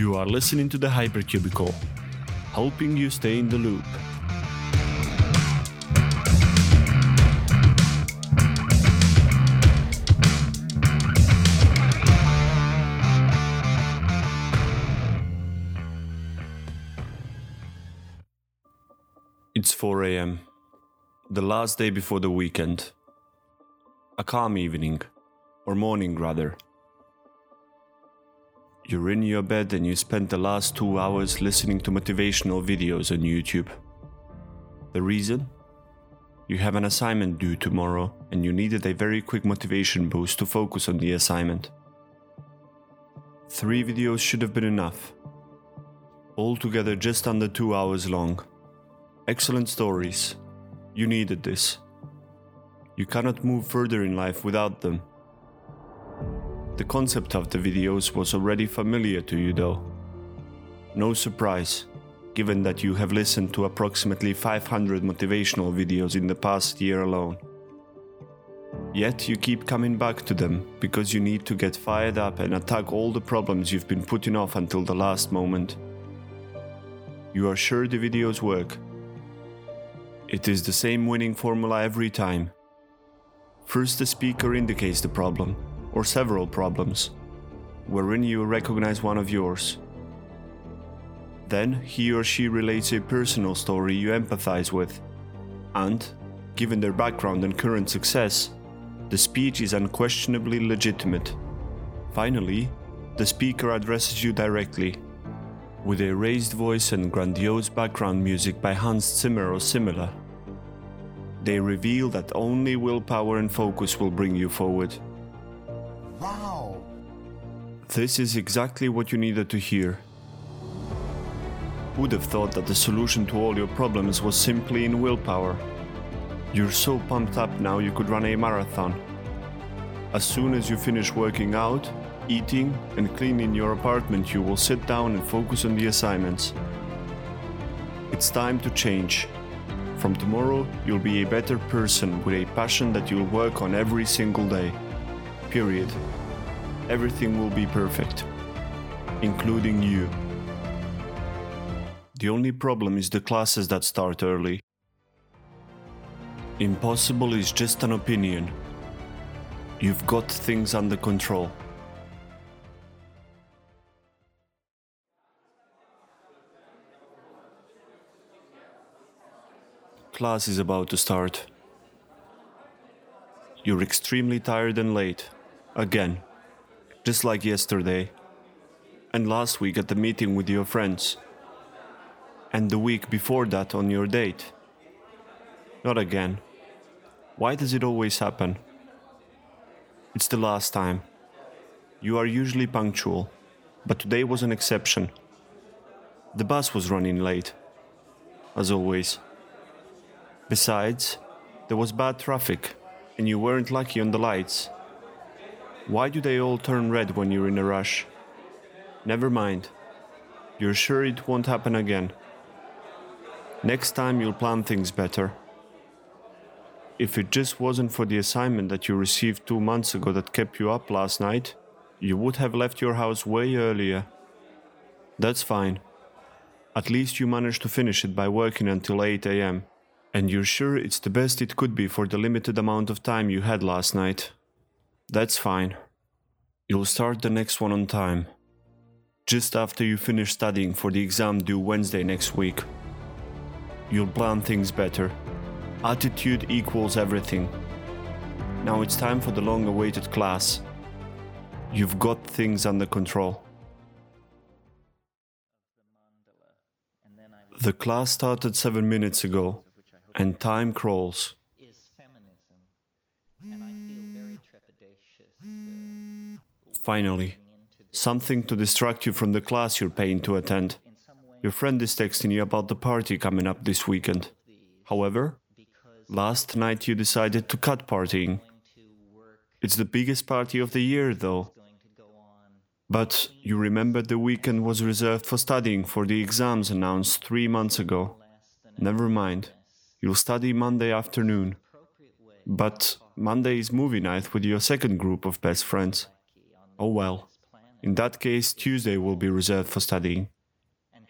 You are listening to the Hypercubicle, helping you stay in the loop. It's 4 am, the last day before the weekend. A calm evening, or morning rather. You're in your bed and you spent the last two hours listening to motivational videos on YouTube. The reason? You have an assignment due tomorrow and you needed a very quick motivation boost to focus on the assignment. Three videos should have been enough. Altogether, just under two hours long. Excellent stories. You needed this. You cannot move further in life without them. The concept of the videos was already familiar to you, though. No surprise, given that you have listened to approximately 500 motivational videos in the past year alone. Yet you keep coming back to them because you need to get fired up and attack all the problems you've been putting off until the last moment. You are sure the videos work. It is the same winning formula every time. First, the speaker indicates the problem, or several problems, wherein you recognize one of yours. Then he or she relates a personal story you empathize with, and, given their background and current success, the speech is unquestionably legitimate. Finally, the speaker addresses you directly. With a raised voice and grandiose background music by Hans Zimmer or similar, they reveal that only willpower and focus will bring you forward. Wow! This is exactly what you needed to hear. Would have thought that the solution to all your problems was simply in willpower. You're so pumped up now you could run a marathon. As soon as you finish working out, eating, and cleaning your apartment, you will sit down and focus on the assignments. It's time to change. From tomorrow, you'll be a better person with a passion that you'll work on every single day. Period. Everything will be perfect, including you. The only problem is the classes that start early. Impossible is just an opinion. You've got things under control. Class is about to start. You're extremely tired and late. Again. Just like yesterday. And last week at the meeting with your friends. And the week before that on your date. Not again. Why does it always happen? It's the last time. You are usually punctual, but today was an exception. The bus was running late, as always. Besides, there was bad traffic, and you weren't lucky on the lights. Why do they all turn red when you're in a rush? Never mind. You're sure it won't happen again. Next time you'll plan things better. If it just wasn't for the assignment that you received two months ago that kept you up last night, you would have left your house way earlier. That's fine. At least you managed to finish it by working until 8 am, and you're sure it's the best it could be for the limited amount of time you had last night. That's fine. You'll start the next one on time, just after you finish studying for the exam due Wednesday next week. You'll plan things better. Attitude equals everything. Now it's time for the long awaited class. You've got things under control. The class started seven minutes ago, and time crawls. is feminism. And I feel very trepidatious uh, Finally, something to distract you from the class you're paying to attend. Your friend is texting you about the party coming up this weekend. However, last night you decided to cut partying. It's the biggest party of the year, though. But you remember the weekend was reserved for studying for the exams announced three months ago. Never mind. You'll study Monday afternoon. But Monday is movie night with your second group of best friends. Oh well. In that case, Tuesday will be reserved for studying.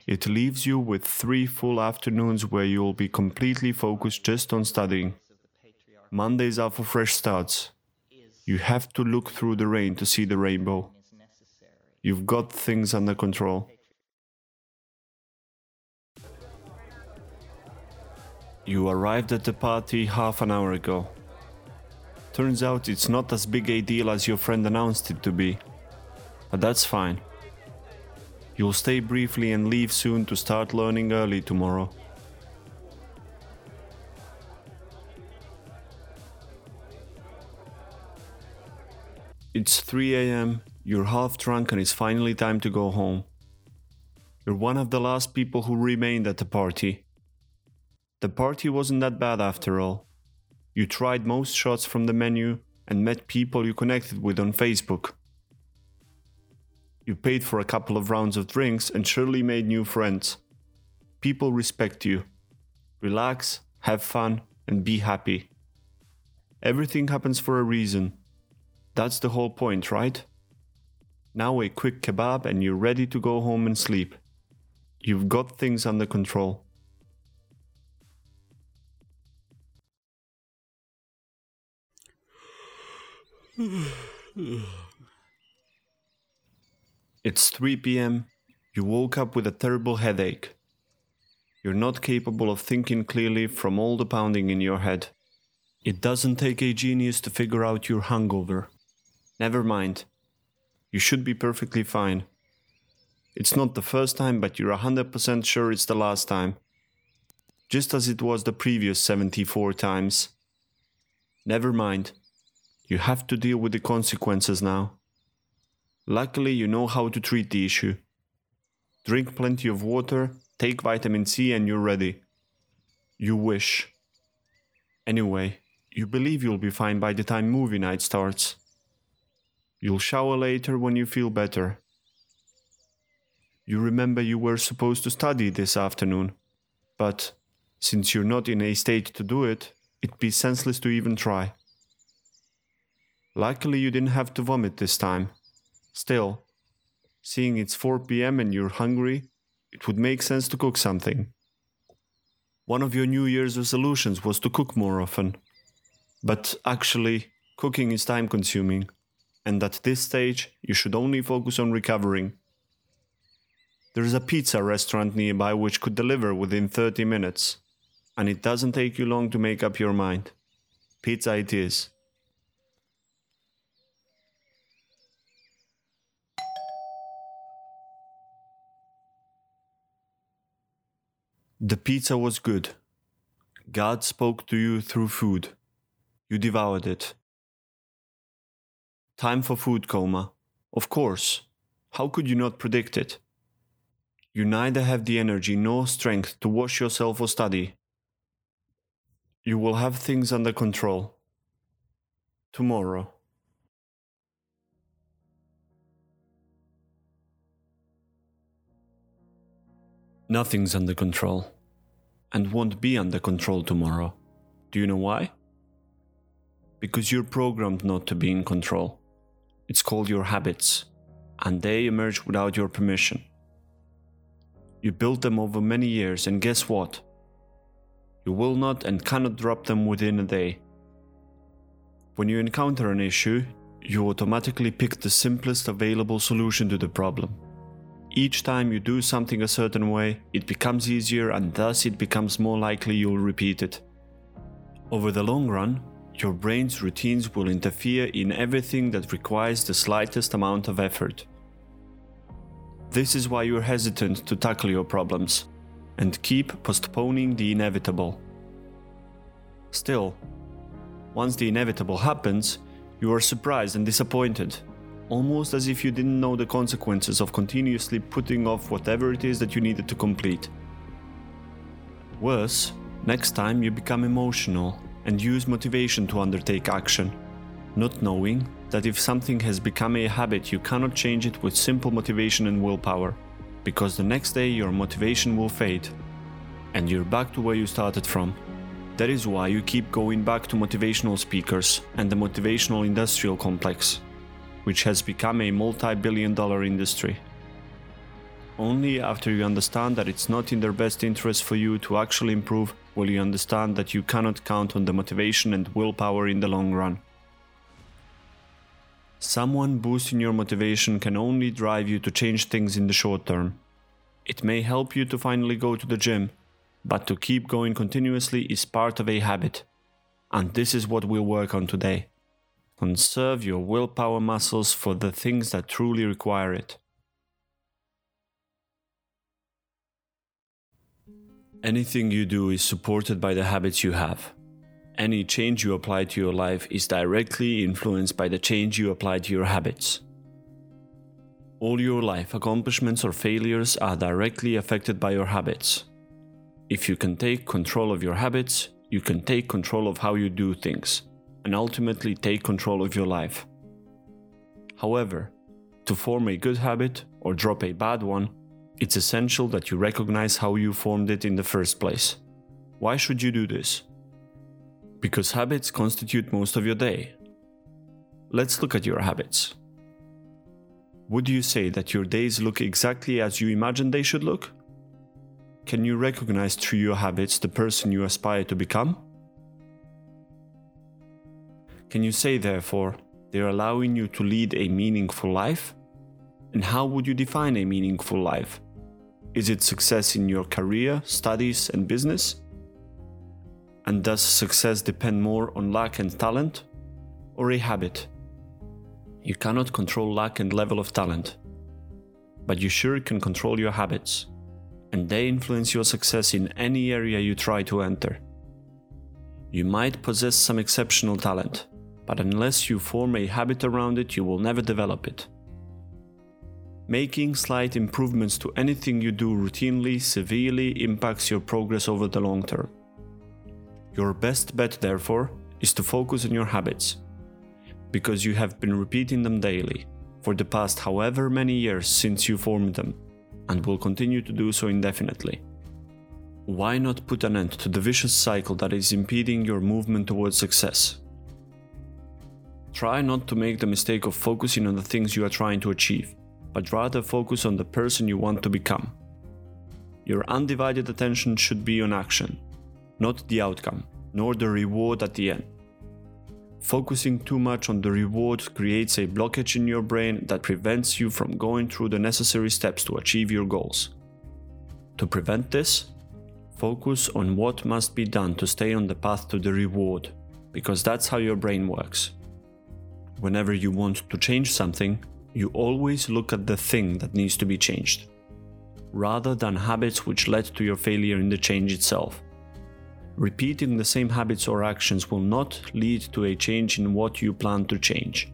It leaves you with three full afternoons where you'll be completely focused just on studying. Mondays are for fresh starts. You have to look through the rain to see the rainbow. You've got things under control. You arrived at the party half an hour ago. Turns out it's not as big a deal as your friend announced it to be. But that's fine. You'll stay briefly and leave soon to start learning early tomorrow. It's 3 am, you're half drunk, and it's finally time to go home. You're one of the last people who remained at the party. The party wasn't that bad after all. You tried most shots from the menu and met people you connected with on Facebook. You paid for a couple of rounds of drinks and surely made new friends. People respect you. Relax, have fun, and be happy. Everything happens for a reason. That's the whole point, right? Now a quick kebab and you're ready to go home and sleep. You've got things under control. It's 3 pm. You woke up with a terrible headache. You're not capable of thinking clearly from all the pounding in your head. It doesn't take a genius to figure out your hangover. Never mind. You should be perfectly fine. It's not the first time, but you're 100% sure it's the last time. Just as it was the previous 74 times. Never mind. You have to deal with the consequences now. Luckily, you know how to treat the issue. Drink plenty of water, take vitamin C, and you're ready. You wish. Anyway, you believe you'll be fine by the time movie night starts. You'll shower later when you feel better. You remember you were supposed to study this afternoon, but since you're not in a state to do it, it'd be senseless to even try. Luckily, you didn't have to vomit this time. Still, seeing it's 4 pm and you're hungry, it would make sense to cook something. One of your New Year's resolutions was to cook more often. But actually, cooking is time consuming, and at this stage, you should only focus on recovering. There's a pizza restaurant nearby which could deliver within 30 minutes, and it doesn't take you long to make up your mind. Pizza it is. The pizza was good. God spoke to you through food. You devoured it. Time for food coma. Of course. How could you not predict it? You neither have the energy nor strength to wash yourself or study. You will have things under control. Tomorrow. Nothing's under control. And won't be under control tomorrow. Do you know why? Because you're programmed not to be in control. It's called your habits, and they emerge without your permission. You built them over many years, and guess what? You will not and cannot drop them within a day. When you encounter an issue, you automatically pick the simplest available solution to the problem. Each time you do something a certain way, it becomes easier and thus it becomes more likely you'll repeat it. Over the long run, your brain's routines will interfere in everything that requires the slightest amount of effort. This is why you're hesitant to tackle your problems and keep postponing the inevitable. Still, once the inevitable happens, you are surprised and disappointed, almost as if you didn't know the consequences of continuously putting off whatever it is that you needed to complete. Worse, next time you become emotional and use motivation to undertake action, not knowing that if something has become a habit, you cannot change it with simple motivation and willpower, because the next day your motivation will fade, and you're back to where you started from. That is why you keep going back to motivational speakers and the motivational industrial complex, which has become a multi billion dollar industry. Only after you understand that it's not in their best interest for you to actually improve will you understand that you cannot count on the motivation and willpower in the long run. Someone boosting your motivation can only drive you to change things in the short term. It may help you to finally go to the gym, but to keep going continuously is part of a habit. And this is what we'll work on today. Conserve your willpower muscles for the things that truly require it. Anything you do is supported by the habits you have. Any change you apply to your life is directly influenced by the change you apply to your habits. All your life accomplishments or failures are directly affected by your habits. If you can take control of your habits, you can take control of how you do things, and ultimately take control of your life. However, to form a good habit or drop a bad one, it's essential that you recognize how you formed it in the first place. Why should you do this? Because habits constitute most of your day. Let's look at your habits. Would you say that your days look exactly as you imagine they should look? Can you recognize through your habits the person you aspire to become? Can you say, therefore, they're allowing you to lead a meaningful life? And how would you define a meaningful life? Is it success in your career, studies, and business? And does success depend more on luck and talent or a habit? You cannot control luck and level of talent, but you sure can control your habits, and they influence your success in any area you try to enter. You might possess some exceptional talent, but unless you form a habit around it, you will never develop it. Making slight improvements to anything you do routinely severely impacts your progress over the long term. Your best bet, therefore, is to focus on your habits, because you have been repeating them daily for the past however many years since you formed them, and will continue to do so indefinitely. Why not put an end to the vicious cycle that is impeding your movement towards success? Try not to make the mistake of focusing on the things you are trying to achieve but rather focus on the person you want to become. Your undivided attention should be on action, not the outcome, nor the reward at the end. Focusing too much on the reward creates a blockage in your brain that prevents you from going through the necessary steps to achieve your goals. To prevent this, focus on what must be done to stay on the path to the reward, because that's how your brain works. Whenever you want to change something, you always look at the thing that needs to be changed, rather than habits which led to your failure in the change itself. Repeating the same habits or actions will not lead to a change in what you plan to change.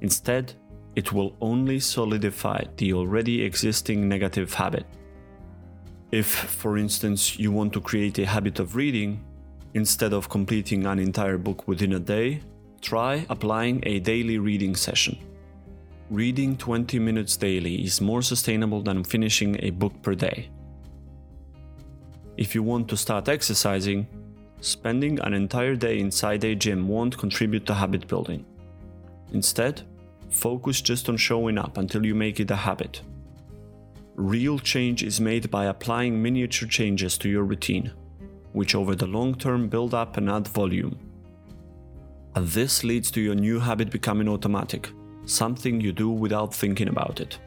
Instead, it will only solidify the already existing negative habit. If, for instance, you want to create a habit of reading, instead of completing an entire book within a day, try applying a daily reading session. Reading 20 minutes daily is more sustainable than finishing a book per day. If you want to start exercising, spending an entire day inside a gym won't contribute to habit building. Instead, focus just on showing up until you make it a habit. Real change is made by applying miniature changes to your routine, which over the long term build up and add volume. And this leads to your new habit becoming automatic something you do without thinking about it.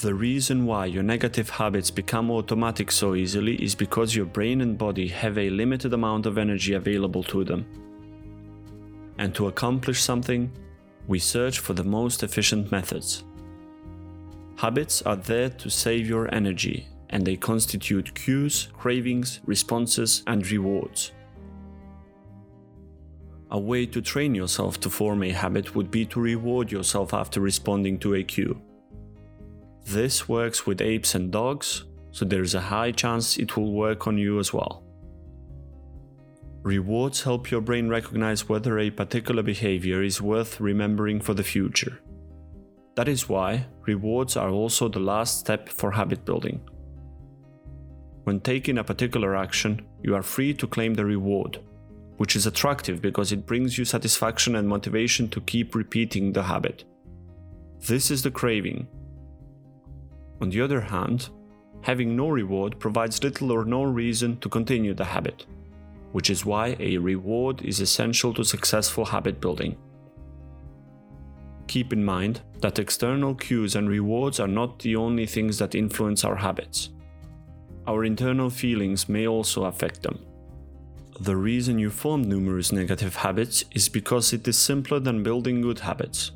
The reason why your negative habits become automatic so easily is because your brain and body have a limited amount of energy available to them. And to accomplish something, we search for the most efficient methods. Habits are there to save your energy, and they constitute cues, cravings, responses, and rewards. A way to train yourself to form a habit would be to reward yourself after responding to a cue. This works with apes and dogs, so there's a high chance it will work on you as well. Rewards help your brain recognize whether a particular behavior is worth remembering for the future. That is why rewards are also the last step for habit building. When taking a particular action, you are free to claim the reward, which is attractive because it brings you satisfaction and motivation to keep repeating the habit. This is the craving. On the other hand, having no reward provides little or no reason to continue the habit, which is why a reward is essential to successful habit building. Keep in mind that external cues and rewards are not the only things that influence our habits. Our internal feelings may also affect them. The reason you form numerous negative habits is because it is simpler than building good habits.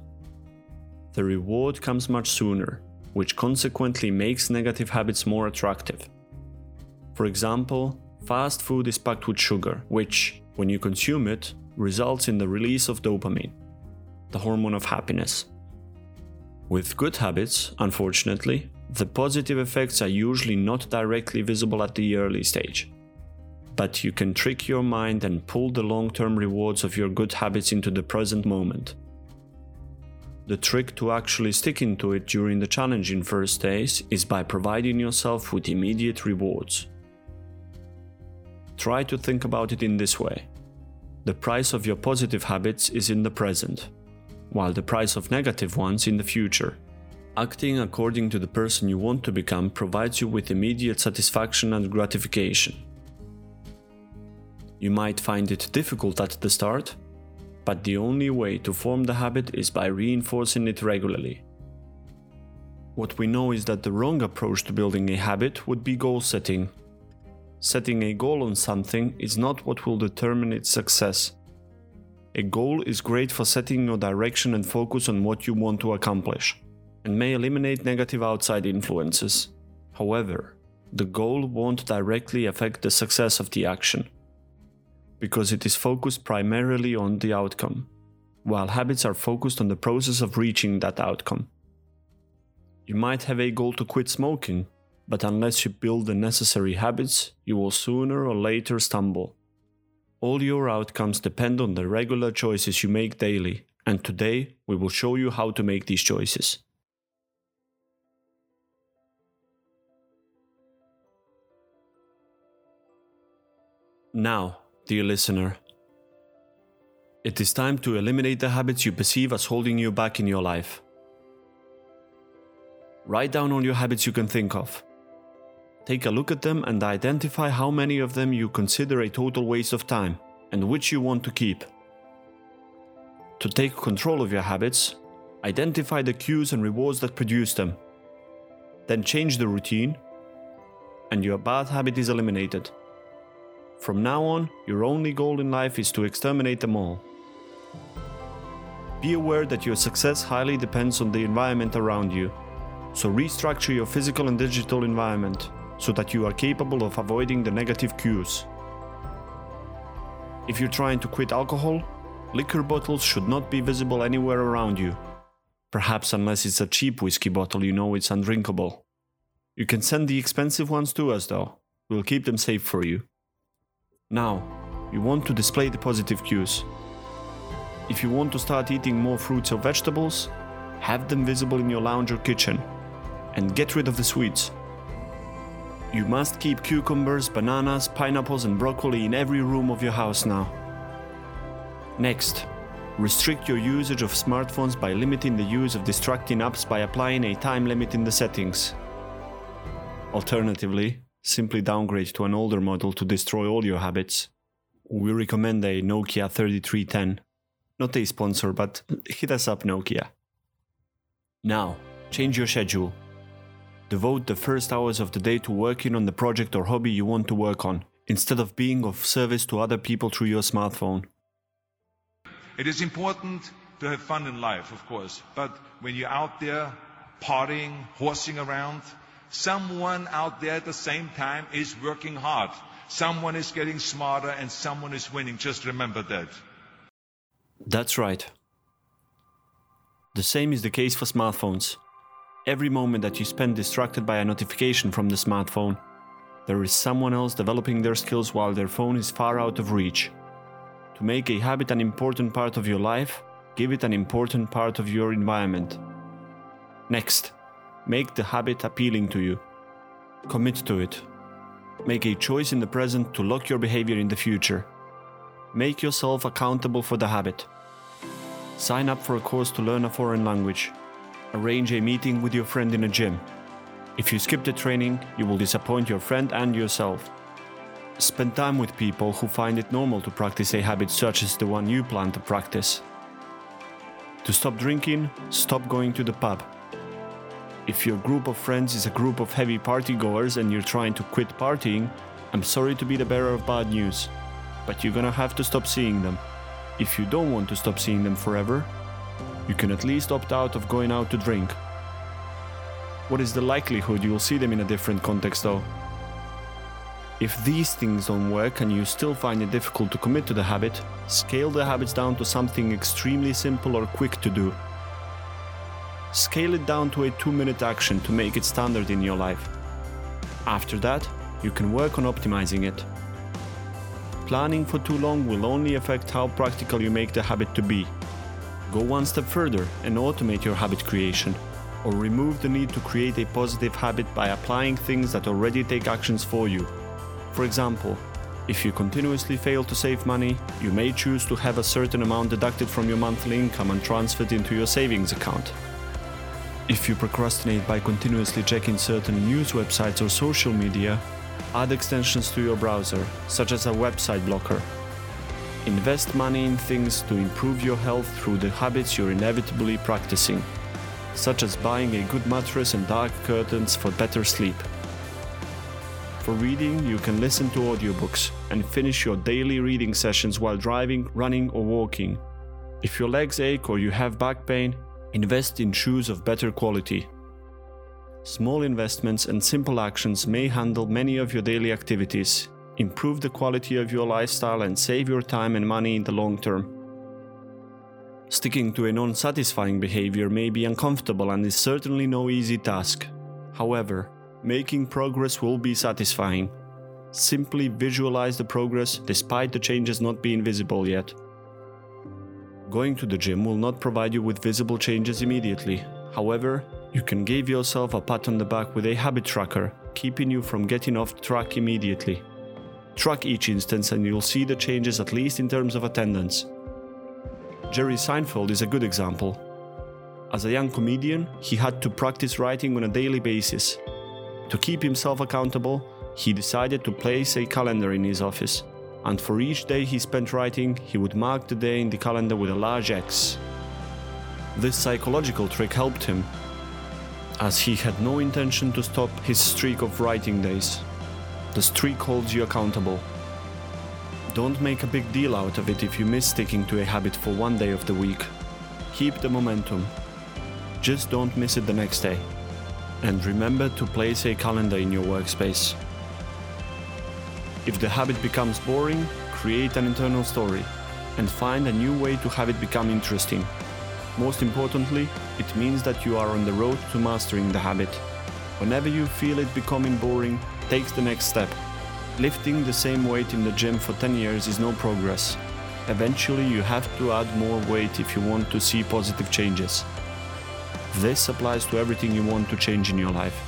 The reward comes much sooner, which consequently makes negative habits more attractive. For example, fast food is packed with sugar, which, when you consume it, results in the release of dopamine, the hormone of happiness. With good habits, unfortunately, the positive effects are usually not directly visible at the early stage. But you can trick your mind and pull the long term rewards of your good habits into the present moment. The trick to actually sticking to it during the challenging first days is by providing yourself with immediate rewards. Try to think about it in this way the price of your positive habits is in the present, while the price of negative ones in the future. Acting according to the person you want to become provides you with immediate satisfaction and gratification. You might find it difficult at the start, but the only way to form the habit is by reinforcing it regularly. What we know is that the wrong approach to building a habit would be goal setting. Setting a goal on something is not what will determine its success. A goal is great for setting your direction and focus on what you want to accomplish and may eliminate negative outside influences. However, the goal won't directly affect the success of the action, because it is focused primarily on the outcome, while habits are focused on the process of reaching that outcome. You might have a goal to quit smoking, but unless you build the necessary habits, you will sooner or later stumble. All your outcomes depend on the regular choices you make daily, and today we will show you how to make these choices. Now, dear listener, it is time to eliminate the habits you perceive as holding you back in your life. Write down all your habits you can think of. Take a look at them and identify how many of them you consider a total waste of time and which you want to keep. To take control of your habits, identify the cues and rewards that produce them. Then change the routine, and your bad habit is eliminated. From now on, your only goal in life is to exterminate them all. Be aware that your success highly depends on the environment around you, so restructure your physical and digital environment so that you are capable of avoiding the negative cues. If you're trying to quit alcohol, liquor bottles should not be visible anywhere around you. Perhaps unless it's a cheap whiskey bottle, you know it's undrinkable. You can send the expensive ones to us though. We'll keep them safe for you. Now, you want to display the positive cues. If you want to start eating more fruits or vegetables, have them visible in your lounge or kitchen, and get rid of the sweets. You must keep cucumbers, bananas, pineapples, and broccoli in every room of your house now. Next, restrict your usage of smartphones by limiting the use of distracting apps by applying a time limit in the settings. Alternatively, simply downgrade to an older model to destroy all your habits. We recommend a Nokia 3310. Not a sponsor, but hit us up, Nokia. Now, change your schedule. Devote the first hours of the day to working on the project or hobby you want to work on, instead of being of service to other people through your smartphone. It is important to have fun in life, of course, but when you're out there partying, horsing around, someone out there at the same time is working hard. Someone is getting smarter and someone is winning. Just remember that. That's right. The same is the case for smartphones. Every moment that you spend distracted by a notification from the smartphone, there is someone else developing their skills while their phone is far out of reach. To make a habit an important part of your life, give it an important part of your environment. Next, make the habit appealing to you. Commit to it. Make a choice in the present to lock your behavior in the future. Make yourself accountable for the habit. Sign up for a course to learn a foreign language. Arrange a meeting with your friend in a gym. If you skip the training, you will disappoint your friend and yourself. Spend time with people who find it normal to practice a habit such as the one you plan to practice. To stop drinking, stop going to the pub. If your group of friends is a group of heavy party goers and you're trying to quit partying, I'm sorry to be the bearer of bad news, but you're gonna have to stop seeing them. If you don't want to stop seeing them forever, you can at least opt out of going out to drink. What is the likelihood you'll see them in a different context though? If these things don't work and you still find it difficult to commit to the habit, scale the habits down to something extremely simple or quick to do. Scale it down to a 2 minute action to make it standard in your life. After that, you can work on optimizing it. Planning for too long will only affect how practical you make the habit to be. Go one step further and automate your habit creation, or remove the need to create a positive habit by applying things that already take actions for you. For example, if you continuously fail to save money, you may choose to have a certain amount deducted from your monthly income and transferred into your savings account. If you procrastinate by continuously checking certain news websites or social media, add extensions to your browser, such as a website blocker. Invest money in things to improve your health through the habits you're inevitably practicing, such as buying a good mattress and dark curtains for better sleep. For reading, you can listen to audiobooks and finish your daily reading sessions while driving, running, or walking. If your legs ache or you have back pain, invest in shoes of better quality. Small investments and simple actions may handle many of your daily activities, improve the quality of your lifestyle, and save your time and money in the long term. Sticking to a non satisfying behavior may be uncomfortable and is certainly no easy task. However, making progress will be satisfying. Simply visualize the progress despite the changes not being visible yet. Going to the gym will not provide you with visible changes immediately. However, you can give yourself a pat on the back with a habit tracker, keeping you from getting off track immediately. Track each instance and you'll see the changes at least in terms of attendance. Jerry Seinfeld is a good example. As a young comedian, he had to practice writing on a daily basis, to keep himself accountable, he decided to place a calendar in his office, and for each day he spent writing, he would mark the day in the calendar with a large X. This psychological trick helped him, as he had no intention to stop his streak of writing days. The streak holds you accountable. Don't make a big deal out of it if you miss sticking to a habit for one day of the week. Keep the momentum. Just don't miss it the next day. And remember to place a calendar in your workspace. If the habit becomes boring, create an internal story and find a new way to have it become interesting. Most importantly, it means that you are on the road to mastering the habit. Whenever you feel it becoming boring, take the next step. Lifting the same weight in the gym for 10 years is no progress. Eventually, you have to add more weight if you want to see positive changes. This applies to everything you want to change in your life.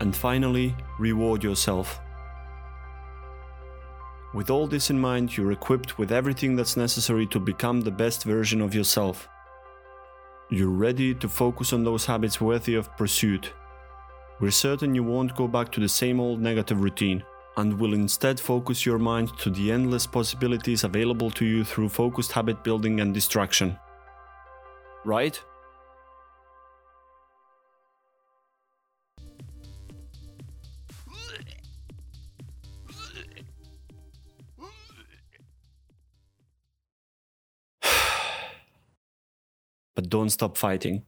And finally, reward yourself. With all this in mind, you're equipped with everything that's necessary to become the best version of yourself. You're ready to focus on those habits worthy of pursuit. We're certain you won't go back to the same old negative routine and will instead focus your mind to the endless possibilities available to you through focused habit building and distraction. Right? But don't stop fighting.